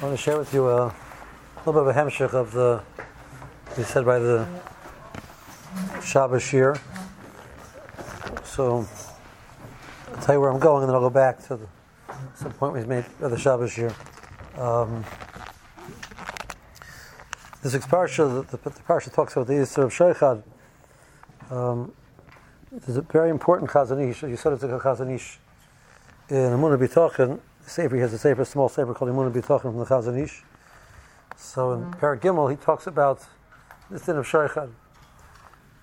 I want to share with you a little bit of a hemshich of the, he said by the Shabbos Shir. So I'll tell you where I'm going, and then I'll go back to the, some point we made of the Shabbos Shir. Um, this parsha, the, the, the parsha talks about the Yisr of Sheikhad. Um, there's a very important Chazon Ish. You said it's a Chazon Ish in Amunah B'Tochen. Sefer, he has a Sefer, a small Sefer called Imun B'Tochen from the Chazon Ish. So in mm Parak Gimel, he talks about this din of Sheikhad.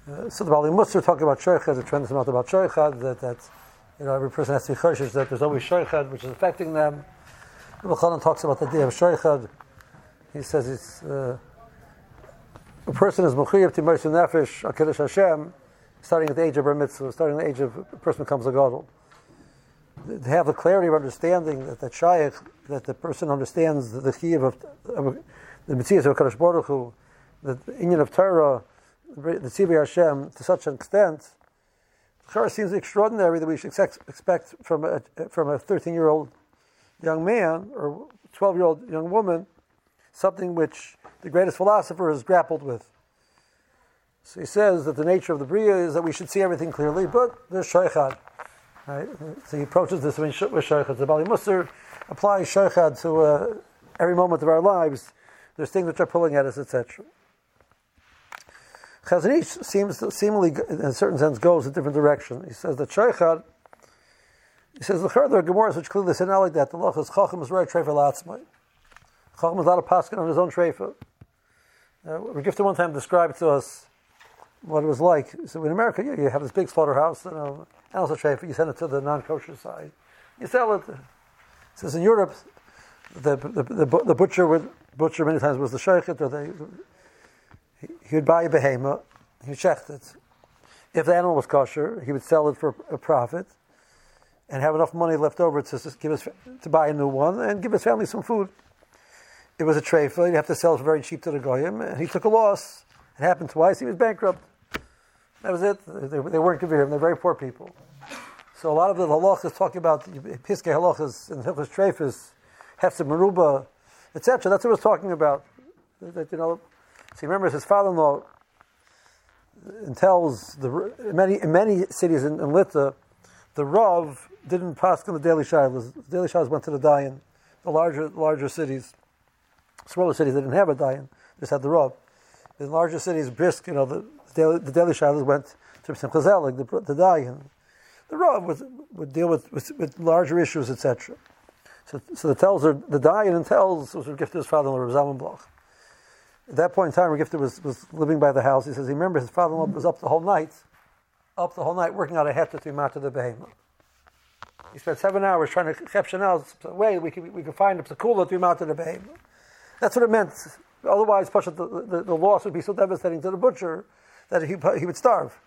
Uh, so the Bali Musar talking about Sheikhad, a tremendous amount about Sheikhad, that, that you know, every person has to be choshish that there's always Sheikhad, which is affecting them. Rabbi talks about the day of Sheikhad. He says it's, uh, a person is Mechuyev to Mercy Nefesh, Akedish Hashem, starting at the age of Bar Mitzvah, starting at the age of a person becomes a Gadol to have the clarity of understanding that the shaykh, that the person understands the, chiyuv of, of the mitzvahs of Kadosh Baruch Hu, the Indian of Torah, the Tzivi Hashem to such an extent, it seems extraordinary that we should expect, expect from a from a 13 year old young man or 12 year old young woman something which the greatest philosopher has grappled with. So he says that the nature of the Bria is that we should see everything clearly, but there's Shaykhad. Right? So he approaches this with shaykhad. The Bali Musar applies shaykhad to uh, every moment of our lives. There's things which are pulling at us, etc. Chazon Ish seems seemingly, in a certain sense, goes a different direction. He says that shaykhad. He says the further Gemara which clearly say not like that. The loch is chacham is right treifa latzmai. Chacham is not a paskin on his own treifa. Uh, Regifter one time described to us what it was like. So in America, you, you have this big slaughterhouse, you also. You send it to the non-kosher side. You sell it. Says in Europe, the the, the, the butcher would butcher many times was the sheikhet, or they he would buy a behema, he checked it. If the animal was kosher, he would sell it for a profit, and have enough money left over to give his, to buy a new one and give his family some food. It was a treifa. You'd have to sell it very cheap to the goyim, and he took a loss. It happened twice. He was bankrupt. That was it. They, they weren't Gevirim. They're very poor people. So a lot of the halachas talking about piske halachas and hilchas treifas, hefzer meruba, etc. That's what was talking about. That you know, so he remembers his father-in-law and tells the in many in many cities in, in Lita, the Rav didn't pass on the daily shilas. The daily shilas went to the dayan. The larger larger cities, smaller cities, they didn't have a dayan. Just had the Rav. In larger cities, brisk, you know, the the, daily shilas went to Simcha Zelig, the, the dayan. The Rav would, deal with, with, with larger issues, etc. So, so the tells are the dayan and tells was gifted his father-in-law, Rav Zalman Bloch. At that point in time, Gifter was, was living by the house. He says he remembers his father-in-law was up the whole night, up the whole night working out a heta to mata the behemoth. He spent seven hours trying to chep Chanel way we could we could find a psakula to mata the behemoth. That's what it meant. Otherwise, the, the, the loss would be so devastating to the butcher that he, he would starve.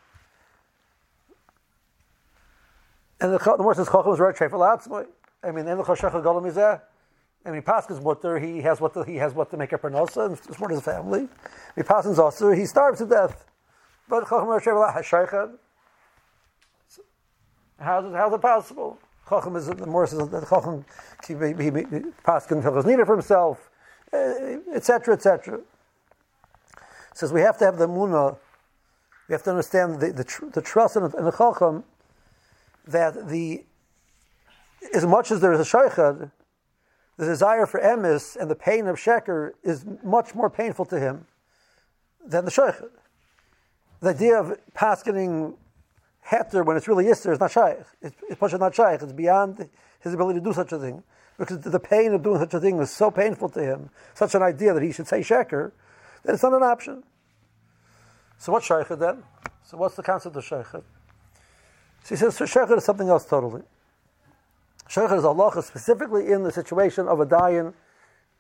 And the, the more says Chacham was right for latzmoy. I mean, in the Chashach Golam is there. I mean, Pascha's mutter, he has what he has what to make a parnasa and support his family. He passes also, he starves to death. But Chacham Rosh Hashaykha. How's it, how's it possible? Chacham is the more says that Chacham he, he, he paskin needed for himself, eh, etc. etc. Says we have to have the muna we have to understand the, the, tr- the trust in, in the Chacham that the as much as there is a shaykhad, the desire for emes and the pain of sheker is much more painful to him than the shaykhad. The idea of paskening heter when it's really yister is not shaykh. It's, it's not shaykh. It's beyond his ability to do such a thing. Because the pain of doing such a thing is so painful to him, such an idea that he should say sheker, that it's not an option. So what's shaykhid then? So what's the concept of shaykhid? So he says so shaykhid is something else totally. Shaykhid is Allah specifically in the situation of a dayan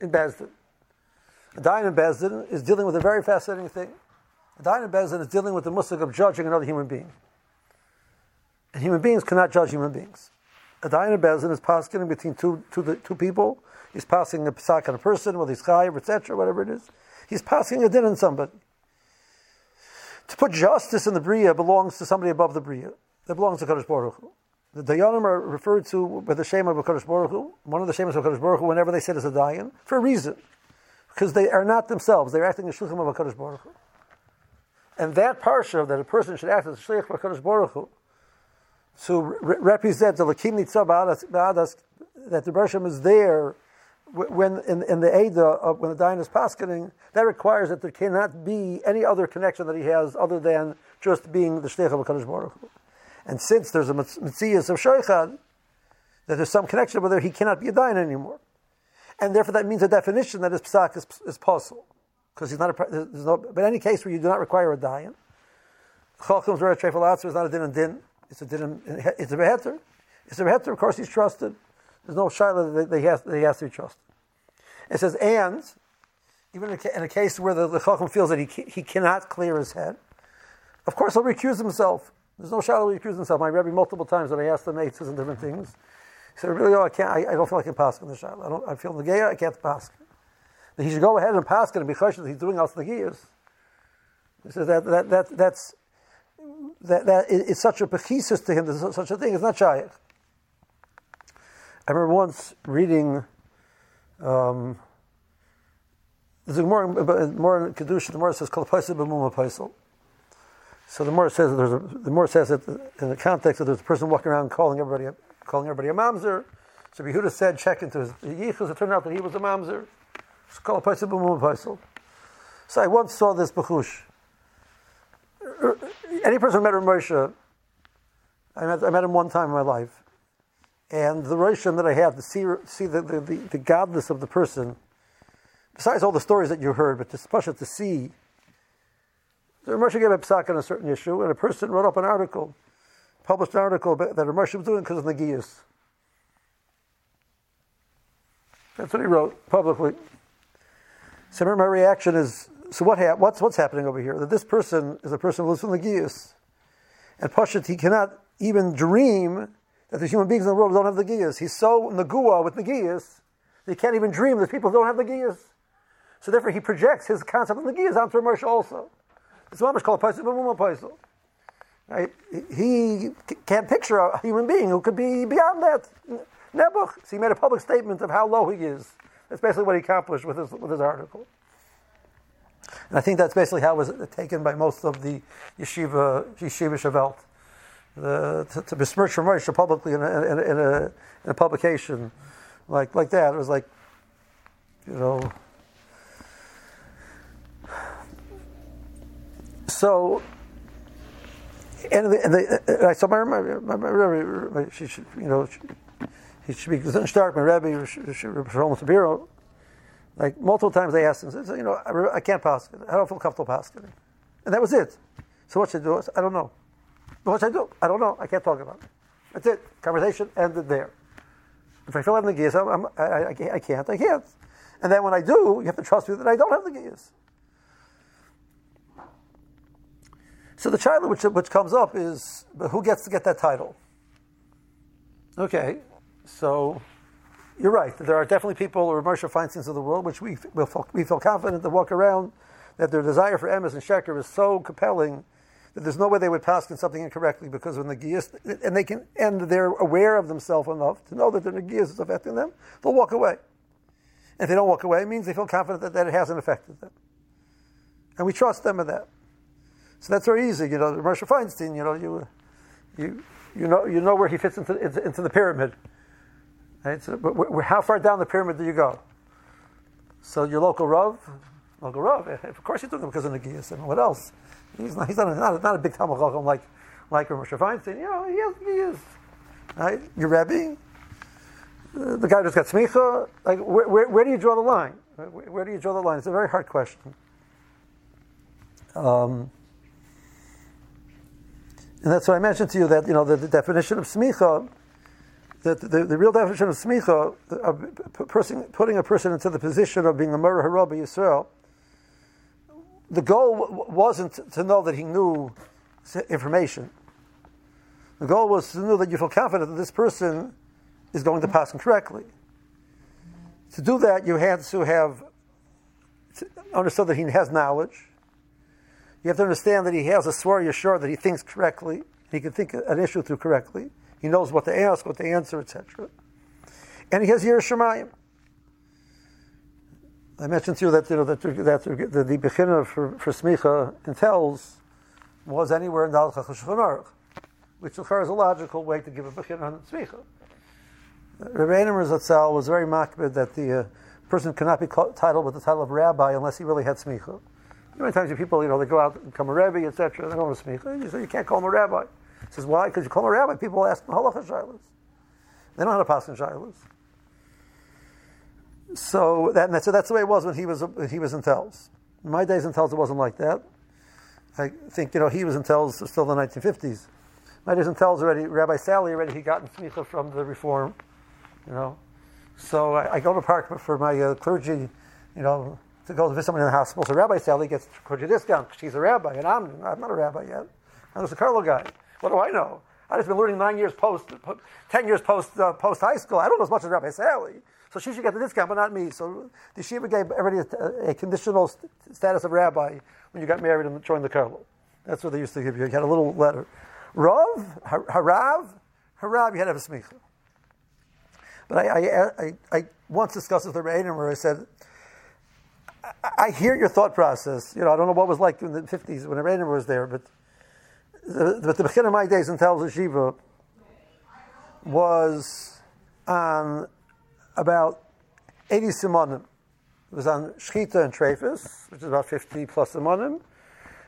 in Bezdin. A dayan in Bezdin is dealing with a very fascinating thing. A dayan in Bezdin is dealing with the musik of judging another human being. And human beings cannot judge human beings. A dayan in Bezdin is passing between two, people. He's passing a psak on a person, whether he's chayiv, etc., whatever it is. He's passing a din on somebody. To put justice in the Bria belongs to somebody above the Bria. That belongs to Kadosh Baruch Hu. The Dayanim are referred to by the Shem of HaKadosh Baruch Hu, one of the Shemas of HaKadosh Baruch Hu, whenever they sit as a Dayan, for a reason. Because they are not themselves, they're acting as Shluchim of HaKadosh Baruch Hu. And that parsha, that a person should act as a Shlich of HaKadosh Baruch Hu, to re- represent the Lakim Nitzah Ba'adas, that the Bershom is there when in, in the Ada, of, when the Dayan is paskening, that requires that there cannot be any other connection that he has other than just being the Shlich of HaKadosh Baruch. And since there's a Mitzias of Shoichad, that there's some connection whether he cannot be a Dayan anymore. And therefore that means a definition that his psak is, is possible. Because he's not a, there's no, but any case where you do not require a Dayan, Chalchim's Reret Trefalatzer is not a din and din, it's a din and, it's a beheter. It's a beheter, of course he's trusted. There's no shaila that he that he has to be trusted. It says, and, even in a case where the, Chacham feels that he, he cannot clear his head, of course he'll recuse himself. There's no shadow he accused himself. My Rebbe multiple times when I asked the mates and different things, he said, "Really, oh, I can't. I, I don't feel like I can pass in the shadow. I don't. I feel the gear, I can't pass." That he should go ahead and pass and be that he's doing else the gears. He says that that, that that's that that it's such a pechisis to him. There's such a thing. It's not shaykh. I remember once reading. Um, there's a more more in kedusha. The more says kol paisel so the more says that there's a, the more says that in the context that there's a person walking around calling everybody calling everybody a mamzer. So Yehuda said, check into his yichus. It turned out that he was a mamzer. So call a paisel b'mum paisel. So I once saw this bachush. Any person who met Moshe, I met, I met him one time in my life, and the relation that I had to see see the, the, the, the of the person, besides all the stories that you heard, but to to see so Ramesh gave a psak on a certain issue, and a person wrote up an article, published an article that Ramesh was doing because of the Giyas. That's what he wrote publicly. So my reaction is, so what ha- what's, what's happening over here? That this person is a person who lives from the Giyas. And Pashat, he cannot even dream that there's human beings in the world who don't have the Giyas. He's so nagua with the Giyas, he can't even dream that people don't have the Giyas. So therefore he projects his concept of the Giyas onto Ramesh also. It's mamish called paisel b'muma paisel. Right? He can't picture a human being who could be beyond that. Nebuch. So he made a public statement of how low he is. That's basically what he accomplished with his, with his article. And I think that's basically how it was taken by most of the yeshiva, yeshiva shavelt. The, to, to besmirch Ramesh publicly in a, in, a, in, a, in a publication like, like that. It was like, you know, So, and, the, and the, I saw my, my, my, my she should, you know, she, he should be start my Rebbe, Shalom Sabiro. Like multiple times they asked him, you know, I, I can't pass it. I don't feel comfortable passing it. And that was it. So what should I do? I don't know. What should I do? I don't know. I can't talk about it. That's it. Conversation ended there. If I feel having the gears, I'm, I, I, I can't. I can't. And then when I do, you have to trust me that I don't have the gears. So the child which, which comes up is who gets to get that title? Okay, so you're right. There are definitely people or Moshe Feinsteins of the world which we, we feel, we feel confident to walk around that their desire for emes and sheker is so compelling that there's no way they would pass in something incorrectly because when the giyas and they can and they're aware of themselves enough to know that the giyas is affecting them, they'll walk away. And if they don't walk away, it means they feel confident that, that it hasn't affected them. And we trust them in that. So that's very easy. You know, Moshe Feinstein. You know, you you you know you know where he fits into into, into the pyramid. Right? So, but how far down the pyramid do you go? So your local rav, local rav. Eh, of course, you took him because of Nagias. And what else? He's not. He's not a, not a, not a big Talmud Chacham like like Moshe Feinstein. You know, he. He is. Right? Your Rebbe, uh, the guy who's got smicha. Like, where, where, where, do you draw the line? Where, where, do you draw the line? It's a very hard question. Um, and that's what I mentioned to you that you know the, the definition of smicha, that the, the, real definition of smicha, of person, putting a person into the position of being a Murah Harabi Yisrael. The goal wasn't to know that he knew information. The goal was to know that you feel confident that this person is going to pass correctly. To do that, you had to have understood that he has knowledge you have to understand that he has a swar yashar that he thinks correctly. He can think an issue through correctly. He knows what to ask, what to answer, etc. And he has Yiras Shamayim. I mentioned to you that you know that, that the, the Bechina for, for Smicha entails was anywhere in the Al Shulchan which is a logical way to give a Bechina on Smicha. Rabbeinu Zatzal was very makbid that the uh, person cannot be titled with the title of rabbi unless he really had smicha. Many times people, you know, they go out and become a rabbi, etc. They don't have smicha. You say you can't call him a rabbi. He says why? Because you call him a rabbi, people ask halacha shaylas. They don't know how to pass in. So that, so that's the way it was when he was when he was in Telz. In my days in Telz, it wasn't like that. I think you know he was in Telz still in the 1950s. My days in Telz already, Rabbi Sally already he got in smicha from the reform, you know. So I, I go to park for my uh, clergy, you know, to go visit someone in the hospital. So Rabbi Sally gets clergy discount because she's a rabbi, and I'm I'm not a rabbi yet. I'm just a Carlo guy. What do I know? I just been learning nine years post, ten years post uh, post high school. I don't know as much as Rabbi Sally. So she should get the discount, but not me. So the Shiva gave everybody a, a conditional st- status of rabbi when you got married and joined the Carlo. That's what they used to give you. You had a little letter. Rav, Harav, Harav, you had to have a smicha. But I, I, I, I once discussed with the Rebbeinu where I said, I, I hear your thought process. You know, I don't know what it was like in the 50s when the Rebbeinu was there, but the, but the beginning of my days in Tel Shiva was on about 80 simonim. It was on Shchita and Trefus, which is about 50 plus simonim,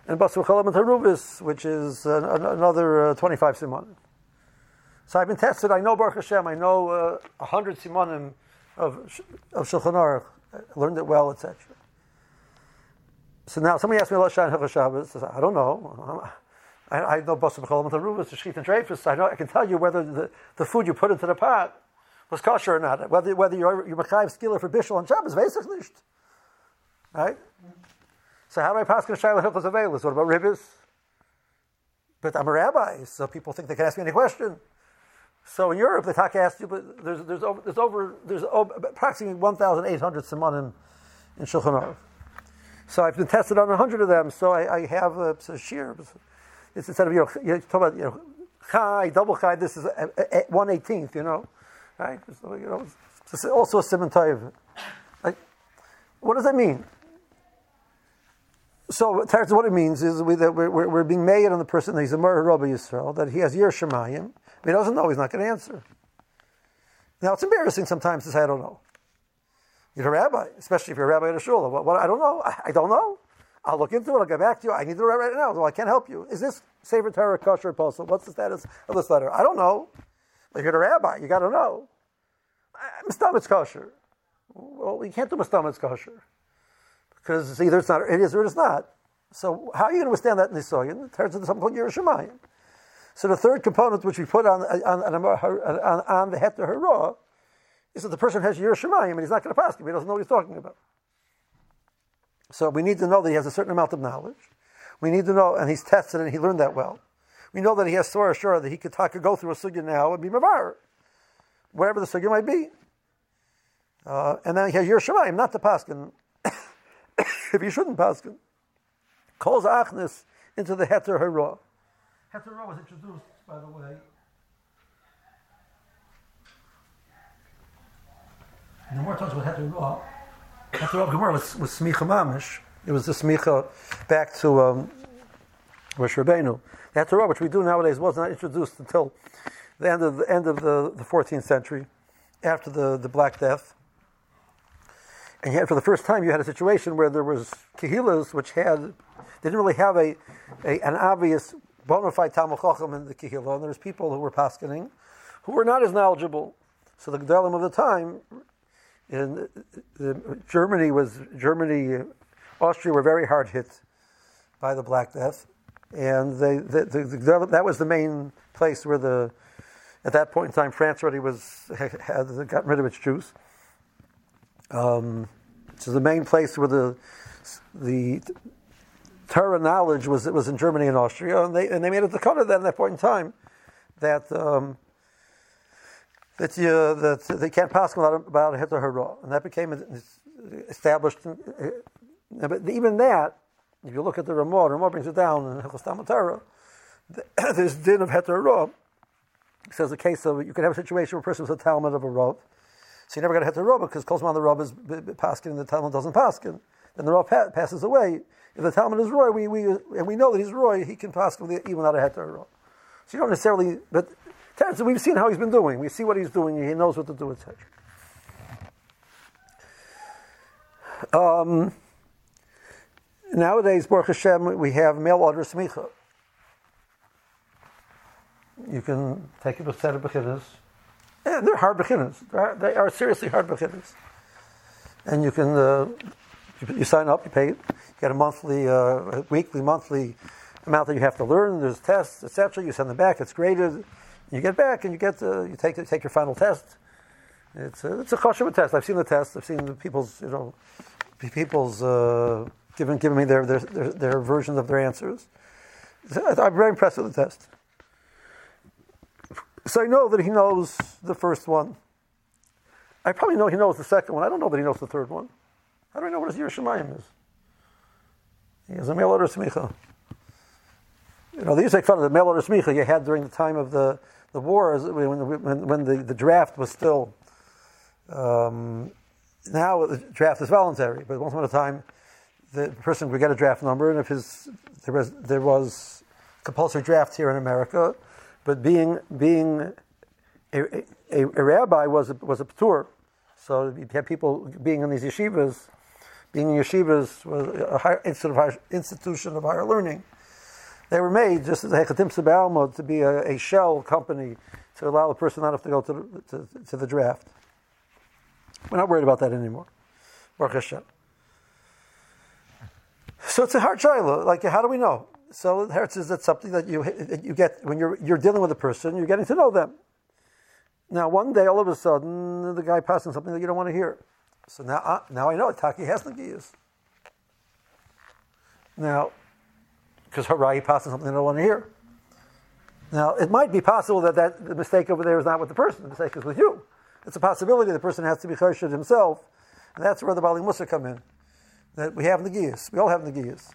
and Basur Chalam and Harubis, which is uh, another uh, 25 simonim. So I've been tested. I know Baruch Hashem. I know uh, a uh, hundred simonim of of Shulchan Aruch. I learned it well, etc. So now somebody asked me about Shan Shabbos. I don't know. I, I know Basar B'cholam Taruvas, Shechit and Dreyfus. I know. I can tell you whether the, the food you put into the pot was kosher or not. Whether whether you're you're Machayev skiller for Bishul and Shabbos, basically, right? So how do I pass Shaila Hilchos Avelis? What about ribbis? But I'm a rabbi, so people think they can ask me any question. So in Europe, the Taka asked you, but there's, there's, over, there's, over, there's over, approximately 1,800 simonim in Shulchan Aruch. So I've been tested on 100 of them, so I, I have a, a shear. It's instead of, you know, you talk about, you know, chai, double chai, this is a, a, a 118th, you know, right? So, you know, it's also a simon Like, what does that mean? So, what it means is we, that we're, we're, being made on the person that he's a Mer Rabbi Yisrael, that he has Yer Shemayim, he doesn't know, he's not going to answer. Now, it's embarrassing sometimes to say, I don't know. You're a rabbi, especially if you're a rabbi at a shul. What, what, I don't know. I, I, don't know. I'll look into it. I'll get back to you. I need to write right now. Well, I can't help you. Is this Sefer Torah kosher apostle? What's the status of this letter? I don't know. If you're a rabbi, you got to know. Mustamit's kosher. Well, you can't do Mustamit's kosher because either it's not, it is or it's not. So how are you going to withstand that in Nisoyan? It turns into something called Yerushalayim. So the third component which we put on, on, on, on, on the heter is that the person has Yer Shemayim and he's not going to pass him. He doesn't know what he's talking about. So we need to know that he has a certain amount of knowledge. We need to know, and he's tested and he learned that well. We know that he has Torah sure that he could talk, go through a sugya now and be mavar, whatever the sugya might be. Uh, and then he has Yer Shemayim, not the paskin. if he shouldn't paskin, calls achnis into the heter hara. Heter was introduced, by the way. And the more talks about Heter Ra, Heter Gemara was, was Smicha Mamish. It was the Smicha back to um, Rosh Rabbeinu. The Heter which we do nowadays, was not introduced until the end of the end of the, the 14th century, after the, the Black Death. And yet, for the first time, you had a situation where there was kahilas which had didn't really have a, a an obvious bona fide Talmud Chacham in the Kihila, and there was people who were paskening who were not as knowledgeable. So the Gedalim of the time, in Germany was Germany, Austria were very hard hit by the Black Death, and they, the, the, the, that was the main place where the at that point in time France already was had gotten rid of its Jews. Um, so the main place where the the Torah knowledge was it was in Germany and Austria, and they and they made a dakota then at that point in time that um, that you, that they can't pass about about a heter hara, and that became established. Uh, but even that, if you look at the Ramah, Ramah brings it down in Hilchos Torah. There's din of heter hara says the case of you could have a situation where a person was a Talmud of a Rav, so you never got hit the Rav because Kolzman the Rav is paskin and the Talmud doesn't paskin. Then the Rav pa- passes away. If the Talmud is Roy, we, we, and we know that he's Roy, he can paskin even without a heter Rav. So you don't necessarily, but we've seen how he's been doing. We see what he's doing. He knows what to do, etc. Um, nowadays, Baruch Hashem, we have mail order smicha. You can take a set of beginners. Yeah, they're hard beginners. They are seriously hard beginners. And you can, uh, you, sign up, you pay, you get a monthly, uh, weekly, monthly amount that you have to learn. There's tests, etc. You send them back. It's graded. You get back and you get, uh, you take, take your final test. It's a, it's a test. I've seen the test. I've seen the people's, you know, people's uh, giving, giving me their, their, their, their versions of their answers. I'm very impressed with the test. So I know that he knows the first one. I probably know he knows the second one. I don't know that he knows the third one. How do I know what his Yerushalayim is? He has a mail order smicha. You know, they used to make fun of the mail order smicha you had during the time of the, the war, when, when, when the, the draft was still. Um, now the draft is voluntary, but once upon a time, the person would get a draft number, and if his there was there was compulsory draft here in America, but being being a, a, a rabbi was a, was a tour, so you had people being in these yeshivas, being in yeshivas was a higher, institution of higher learning. They were made just as a Hechatim Sebalma to be a, a, shell company to allow the person not have to go to the, to, to the draft. We're not worried about that anymore. Baruch Hashem. So it's a hard trial. Like, how do we know? So Hertz is that something that you you get when you're you're dealing with a person, you're getting to know them. Now, one day, all of a sudden, the guy passing something that you don't want to hear. So now, uh, now I know Taki has nagiyas. Now, because Harai passing something I don't want to hear. Now, it might be possible that, that the mistake over there is not with the person, the mistake is with you. It's a possibility the person has to be choshed himself, and that's where the Bali Musa come in. That we have in the nagiyas. We all have in the nagiyas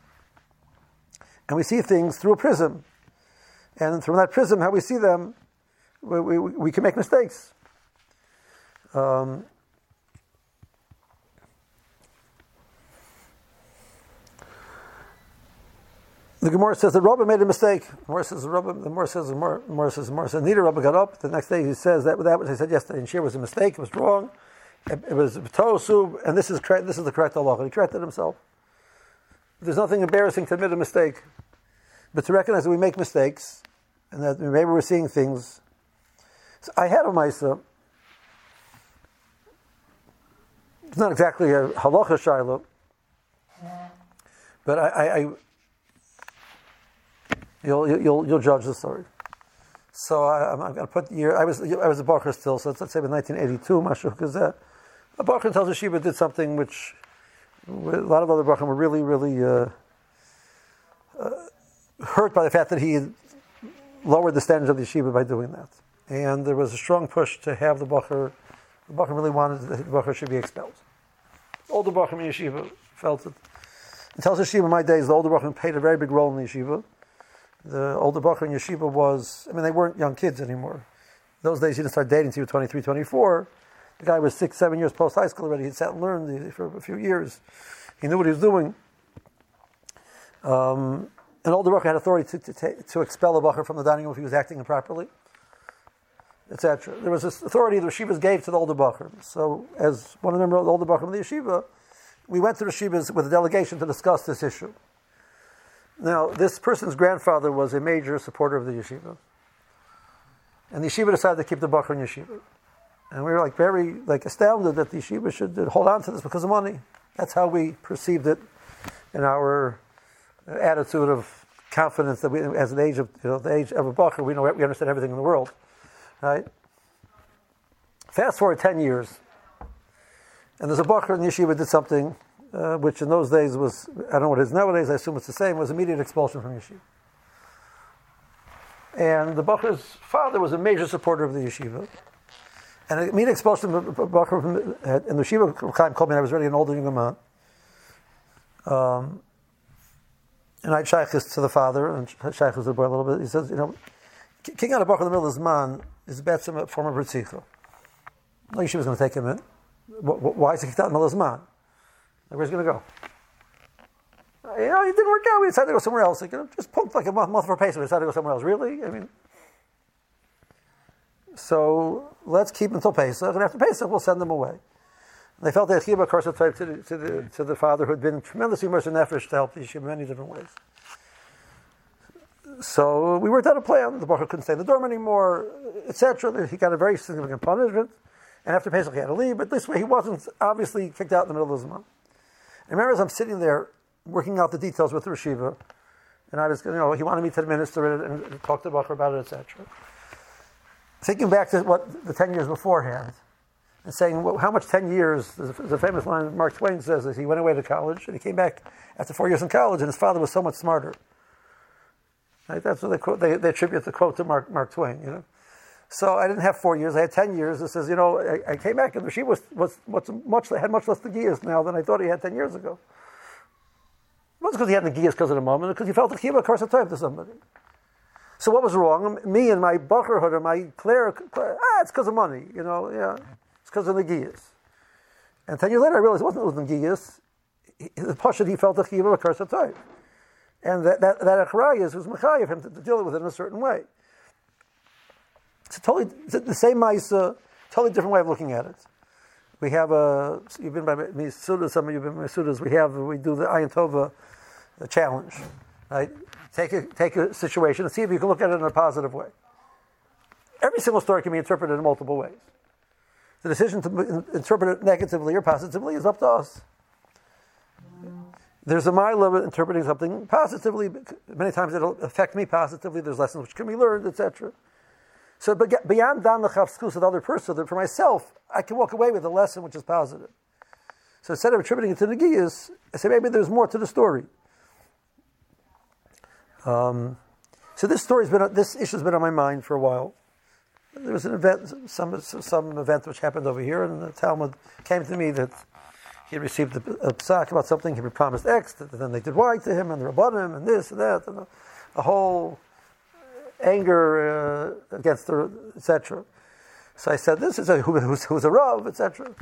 and we see things through a prism. And through that prism, how we see them, we, we, we can make mistakes. Um, the Gemara says that Rabbi made a mistake. The Gemara says the Gemara says the Gemara says Gemara says neither Rabbi got up. The next day he says that that what I said yesterday in Shir was a mistake. It was wrong. It, it was tosu, and this is. This is the correct halacha. He corrected himself. There's nothing embarrassing to admit a mistake, but to recognize that we make mistakes and that maybe we're seeing things. So I had a Maisa. It's not exactly a halacha shiloh, but I, I, I you'll, you'll, you'll judge the story. So I, am going to put year. I was I was a bacher still, so let's say in 1982, Mashu Gazette. A bacher tells a Shiva did something which a lot of other brachim were really, really uh, uh, hurt by the fact that he lowered the standards of the yeshiva by doing that. And there was a strong push to have the bacher, the bacher really wanted that the bacher should be expelled. Older brachim in yeshiva felt it. It tells yeshiva in my days, the older brachim played a very big role in the yeshiva. The older bacher in yeshiva was, I mean, they weren't young kids anymore. Those days, you didn't start dating until you were 23, 24 the guy was six, seven years post high school already. He'd sat and learned for a few years. He knew what he was doing. Um, an older Bacher had authority to, to, to, expel a Bacher from the dining room if he was acting improperly, etc. There was this authority the yeshivas gave to the older Bacher. So, as one of member of the older Bacher of the yeshiva, we went to the yeshivas with a delegation to discuss this issue. Now, this person's grandfather was a major supporter of the yeshiva. And the yeshiva decided to keep the Bacher in yeshiva. And we were like very like astounded that the yeshiva should hold on to this because of money. That's how we perceived it in our attitude of confidence that we, as an age of you know, the age of a bacher, we know we understand everything in the world, right? Fast forward ten years, and there's a bacher in the yeshiva did something uh, which in those days was I don't know what it is nowadays. I assume it's the same. Was immediate expulsion from yeshiva. And the bacher's father was a major supporter of the yeshiva. And I mean expulsion in the Shiva Chaim called me. and I was already an older young man. Um, and I shaykhis to the father, and shaykhis to the boy a little bit. He says, you know, kicking out a baruch in the middle of man is a form of Ritzicha. No was going to take him in. Why is he kicked out in Melazman? Where's he going to go? You know, it didn't work out. We decided to go somewhere else. Like, you know, just punked like a month, month for Pesach. We decided to go somewhere else. Really? I mean, so let's keep until Pesach, and after Pesach, we'll send them away. And they felt that Chiba Korsa type to the, to, the, to the father who had been tremendously in Nefesh to help the Yeshiva in many different ways. So we worked out a plan. The Baruch couldn't stay in the dorm anymore, etc. He got a very significant punishment. And after Pesach, he had to leave. But this way, he wasn't obviously kicked out in the middle of the Zman. I remember as I'm sitting there working out the details with the Rishiva, and I was, you know, he wanted me to administer it and, talk to the Baruch about it, etc. Thinking back to what the 10 years beforehand, and saying, well, how much 10 years, there's a famous line Mark Twain says, is he went away to college, and he came back after four years in college, and his father was so much smarter. Right? That's what they, quote, they, they attribute the quote to Mark, Mark Twain, you know. So I didn't have four years. I had ten years. It says, you know, I, I came back and she was, was, was much had much less years now than I thought he had ten years ago. It wasn't because he had the gears because of the moment, because he felt the kiva curse of time to somebody. So what was wrong? Me and my buckerhood and my Claire, ah, it's because of money, you know, yeah, it's because of the gears. And ten years later, I realized it wasn't the gears. The pasha he felt the a curse of time, and that that that achrayas was mechayev him to, to deal with it in a certain way. It's totally it's the same Maisa, uh, totally different way of looking at it. We have a you've been by Misudas, some of you've been by Misudas. We have we do the Ayin Tova uh, challenge, right? Take a take a situation and see if you can look at it in a positive way. Every single story can be interpreted in multiple ways. The decision to interpret it negatively or positively is up to us. There's a mile of interpreting something positively. Many times it'll affect me positively. There's lessons which can be learned, etc. So beyond dan l'chavskus of the other person, for myself, I can walk away with a lesson which is positive. So instead of attributing it to the I say maybe there's more to the story. Um, so this story's been this issue's been on my mind for a while. There was an event, some some event which happened over here, and the Talmud came to me that he received a, a psak about something he promised X, that then they did Y to him, and the rabbanim, and this and that, and a, whole anger uh, against the etc. So I said, this is a, who's, who's a Rav, etc.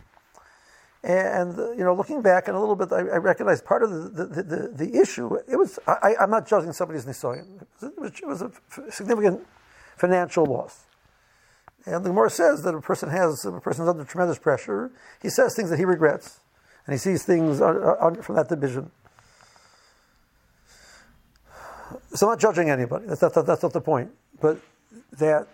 And, you know, looking back and a little bit, I, I recognized part of the, the, the, the issue, it was, I, am not judging somebody's Nisoyan. It was, it was a significant financial loss. And the Gemara says that a person has, a person is under tremendous pressure, he says things that he regrets. And he sees things from that division. So I'm not judging anybody. That's not, that's not the point. But that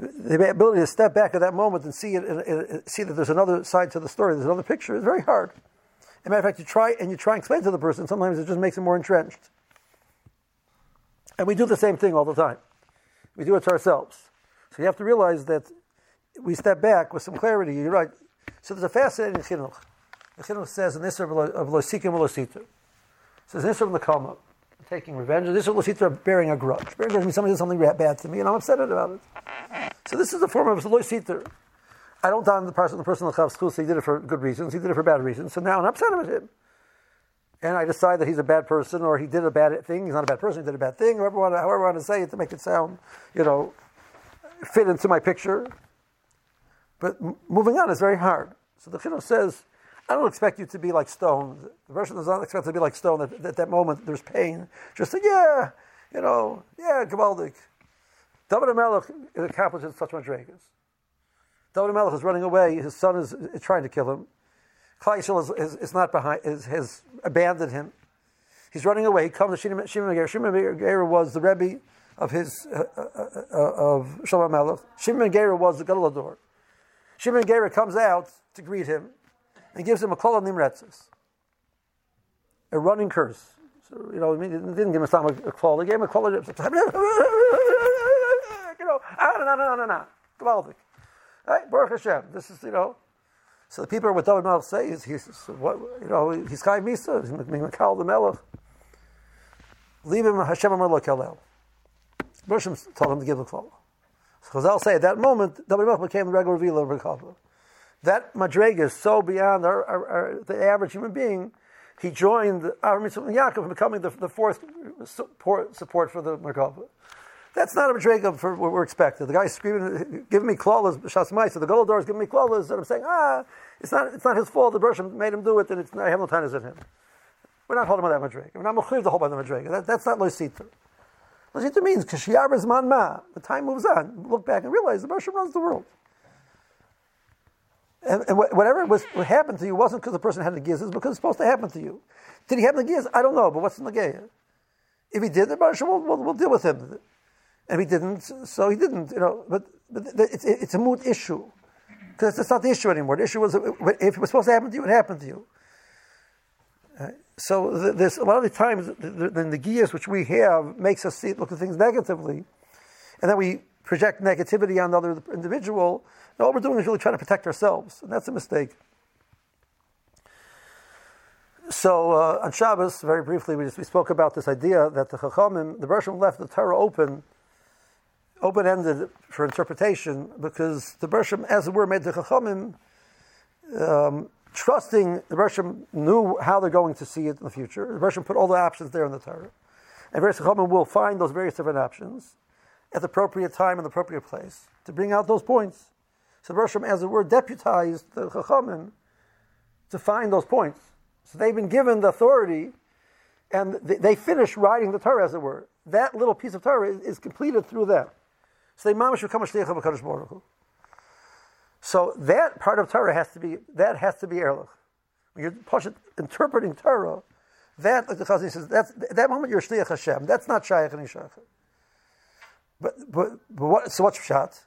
the ability to step back at that moment and see it, see that there's another side to the story, there's another picture, is very hard. As a matter of fact, you try and you try and explain to the person. Sometimes it just makes it more entrenched. And we do the same thing all the time. We do it to ourselves. So you have to realize that we step back with some clarity. You're right. So there's a fascinating chinuch. The chinuch says in this of Losikim Lositu. It says this of the Kalma taking revenge. This is Lositra bearing a grudge. Bearing a grudge means somebody did something bad to me and I'm upset about it. So this is the form of Lositra. I don't down the person, the person the school, so he did it for good reasons, he did it for bad reasons. So now I'm upset with him. And I decide that he's a bad person or he did a bad thing. He's not a bad person, he did a bad thing, however, I however I want to say it to make it sound, you know, fit into my picture. But moving on is very hard. So the Chinuch says, I don't expect you to be like stone. The person does not expect to be like stone. At, at that moment, there's pain. Just say, yeah, you know, yeah, Gabaldik. David Melech accomplishes such madrigas. David Melech is running away. His son is, is trying to kill him. Klaishel is, is, is, not behind, is, has abandoned him. He's running away. He comes to Shimon Meir. Shimon Meir was the Rebbe of his uh, uh, uh, of Shlomo Melech. Shimon Meir was the Galador. Shimon Meir comes out to greet him and gives him a kol nimretzes, a running curse. So, you know, he didn't give him a, a kol, he gave him a you know, ah, no, no, no, no, gewaltig. Right, Baruch Hashem. This is, you know, so the people are what David Melech say is, he's, what, you know, he's Kai Misa, he's Mikal the Melech. Leave him, Hashem Amar Lo Kalel. Bershom told him to give the kol. So Chazal say at that moment, David Melech became the regular revealer of Rekavah that madrega is so beyond our, our, our, the average human being. He joined Avram Yaakov becoming the, the fourth support, support for the Merkava. That's not a madrega for what we're expecting. The guy's screaming, giving me clawless shas So the gold is giving me clawless, and I'm saying, ah, it's not, it's not his fault. The Bershom made him do it, and it's, I have no time in him. We're not holding on that madrega. We're not mechuyev the whole by the madrega. That, that's not loisita. Loisita means kashiyar man ma. The time moves on. Look back and realize the Bershom runs the world. And, and whatever was, what happened to you wasn't because the person had the gears, it was because it's supposed to happen to you. Did he have the gears? I don't know, but what's in the gear? If he did, the Baruch we'll, we'll, we'll, deal with him. And he didn't, so he didn't, you know. But, but it's, it's a moot issue. Because it's not the issue anymore. The issue was if it was supposed to happen to you, it happened to you. Uh, so there's a lot of the times the, the, the gears which we have makes us see, look at things negatively. And then we project negativity on the other individual no, all we're doing is really trying to protect ourselves, and that's a mistake. So uh, on Shabbos, very briefly, we, just, we spoke about this idea that the Chachamim, the Bershom left the Torah open, open-ended for interpretation, because the Bershom, as it were, made the Chachamim um, trusting the Bershom knew how they're going to see it in the future. The Bershom put all the options there in the Torah, and various Chachamim will find those various different options at the appropriate time and the appropriate place to bring out those points. So the Rosham, as it were, deputized the Chachamim to find those points. So they've been given the authority, and they, finish writing the Torah, as it were. That little piece of Torah is completed through them. So become a shliach of Baruch. So that part of Torah has to be that has to be erlich. When you're interpreting Torah, that like the Chazon says, that's that moment you're shliach Hashem. That's not shaykh and shaykh. But but but what? So what's pshat?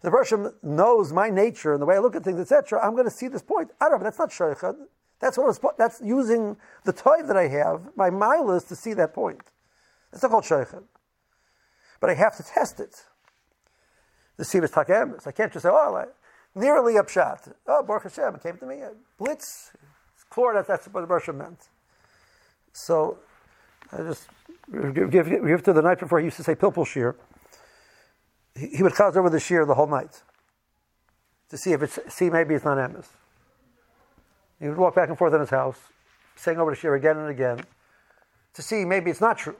the Roshim knows my nature and the way I look at things, etc., I'm going to see this point. I don't know, that's not shaykhad. That's what was, that's using the toy that I have, my milas, to see that point. That's not called shaykhad. But I have to test it. The Sivas Takemis. I can't just say, oh, like, nearly upshot. Oh, Baruch Hashem, it came to me. Blitz. It's clear that that's what the Roshim meant. So, I just give, give, give to the night before he used to say Pilpul Shir he would cause over the shear the whole night to see if it's see maybe it's not emes. He would walk back and forth in his house, saying over the shear again and again, to see maybe it's not true.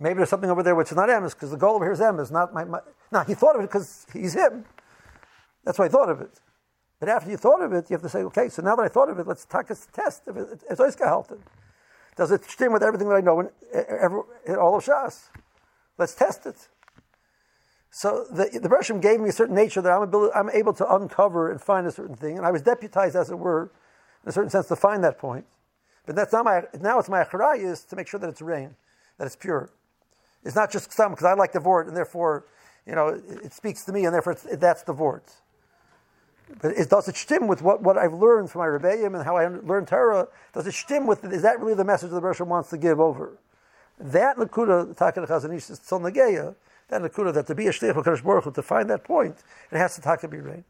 Maybe there's something over there which is not emes because the goal over here is emes, not my, my. Now he thought of it because he's him. That's why he thought of it. But after you thought of it, you have to say, okay, so now that I thought of it, let's take a test if it, it's Oiska Does it stem with everything that I know in, in all of Shas? Let's test it. So the, the Bershom gave me a certain nature that I'm able, I'm able to uncover and find a certain thing, and I was deputized, as it were, in a certain sense, to find that point. But that's not my, now it's my is to make sure that it's rain, that it's pure. It's not just some, because I like the vort, and therefore, you know, it, it speaks to me, and therefore that's the vort. But does it stem with what, what I've learned from my rebellion and how I learned Torah? Does it stem with, is that really the message the Bershom wants to give over? That Nakuda, Takar Chazon Ish, is Nageya, that Nakuda, that to be a Shliach HaKadosh Baruch to find that point, it has to talk to be rain.